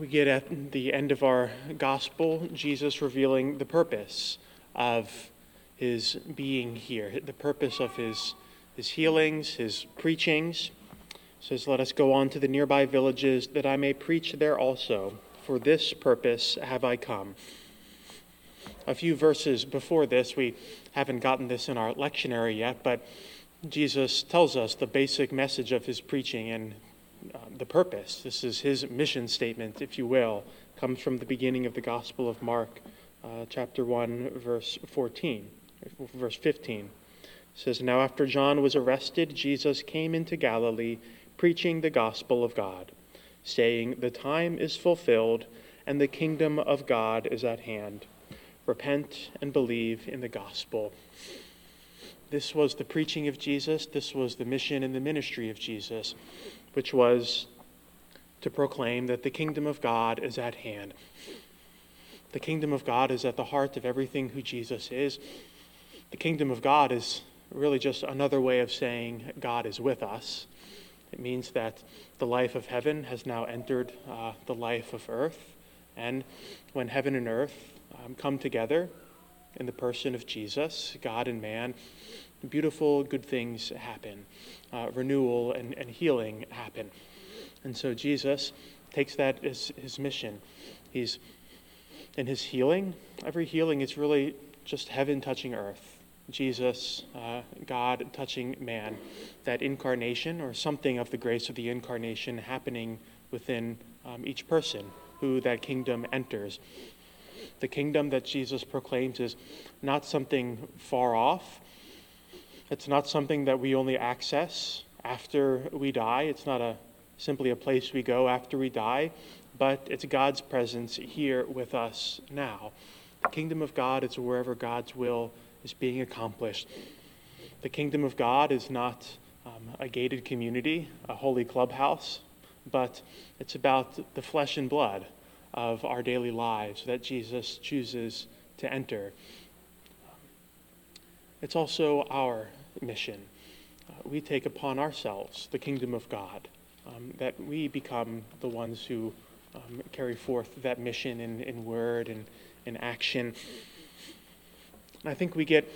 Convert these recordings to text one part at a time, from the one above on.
we get at the end of our gospel Jesus revealing the purpose of his being here, the purpose of his, his healings, his preachings. says, Let us go on to the nearby villages that I may preach there also. For this purpose have I come. A few verses before this, we haven't gotten this in our lectionary yet, but Jesus tells us the basic message of his preaching and uh, the purpose. This is his mission statement, if you will, comes from the beginning of the Gospel of Mark, uh, chapter 1, verse 14, verse 15. It says, Now after John was arrested, Jesus came into Galilee, preaching the gospel of God, saying, The time is fulfilled, and the kingdom of God is at hand. Repent and believe in the gospel. This was the preaching of Jesus. This was the mission and the ministry of Jesus, which was to proclaim that the kingdom of God is at hand. The kingdom of God is at the heart of everything who Jesus is. The kingdom of God is really just another way of saying God is with us. It means that the life of heaven has now entered uh, the life of earth. And when heaven and earth um, come together in the person of Jesus, God and man, beautiful, good things happen. Uh, renewal and, and healing happen. And so Jesus takes that as his mission. He's in his healing. Every healing is really just heaven touching earth. Jesus, uh, God touching man. That incarnation or something of the grace of the incarnation happening within um, each person who that kingdom enters. The kingdom that Jesus proclaims is not something far off, it's not something that we only access after we die. It's not a simply a place we go after we die, but it's God's presence here with us now. The kingdom of God is wherever God's will is being accomplished. The kingdom of God is not um, a gated community, a holy clubhouse, but it's about the flesh and blood of our daily lives that Jesus chooses to enter. It's also our mission. Uh, we take upon ourselves the kingdom of God, um, that we become the ones who um, carry forth that mission in, in word and in action. And I think we get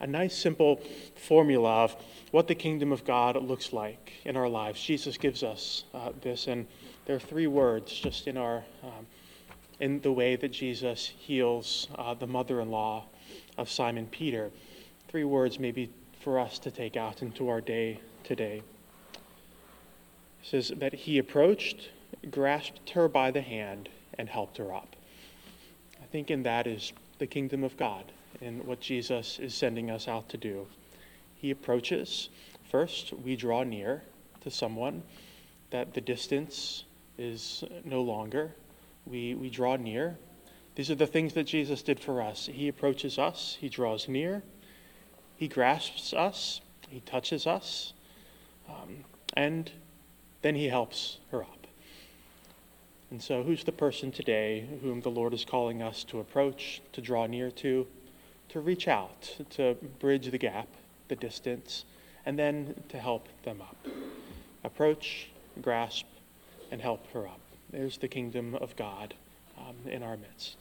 a nice, simple formula of what the kingdom of God looks like in our lives. Jesus gives us uh, this, and there are three words just in our um, in the way that Jesus heals uh, the mother-in-law of Simon Peter. Three words maybe for us to take out into our day today. It says that he approached, grasped her by the hand, and helped her up. I think in that is the kingdom of God and what Jesus is sending us out to do. He approaches. First, we draw near to someone that the distance is no longer. We, we draw near. These are the things that Jesus did for us. He approaches us, he draws near, he grasps us, He touches us, um, and then He helps her up. And so, who's the person today whom the Lord is calling us to approach, to draw near to, to reach out, to bridge the gap, the distance, and then to help them up? Approach, grasp, and help her up. There's the kingdom of God um, in our midst.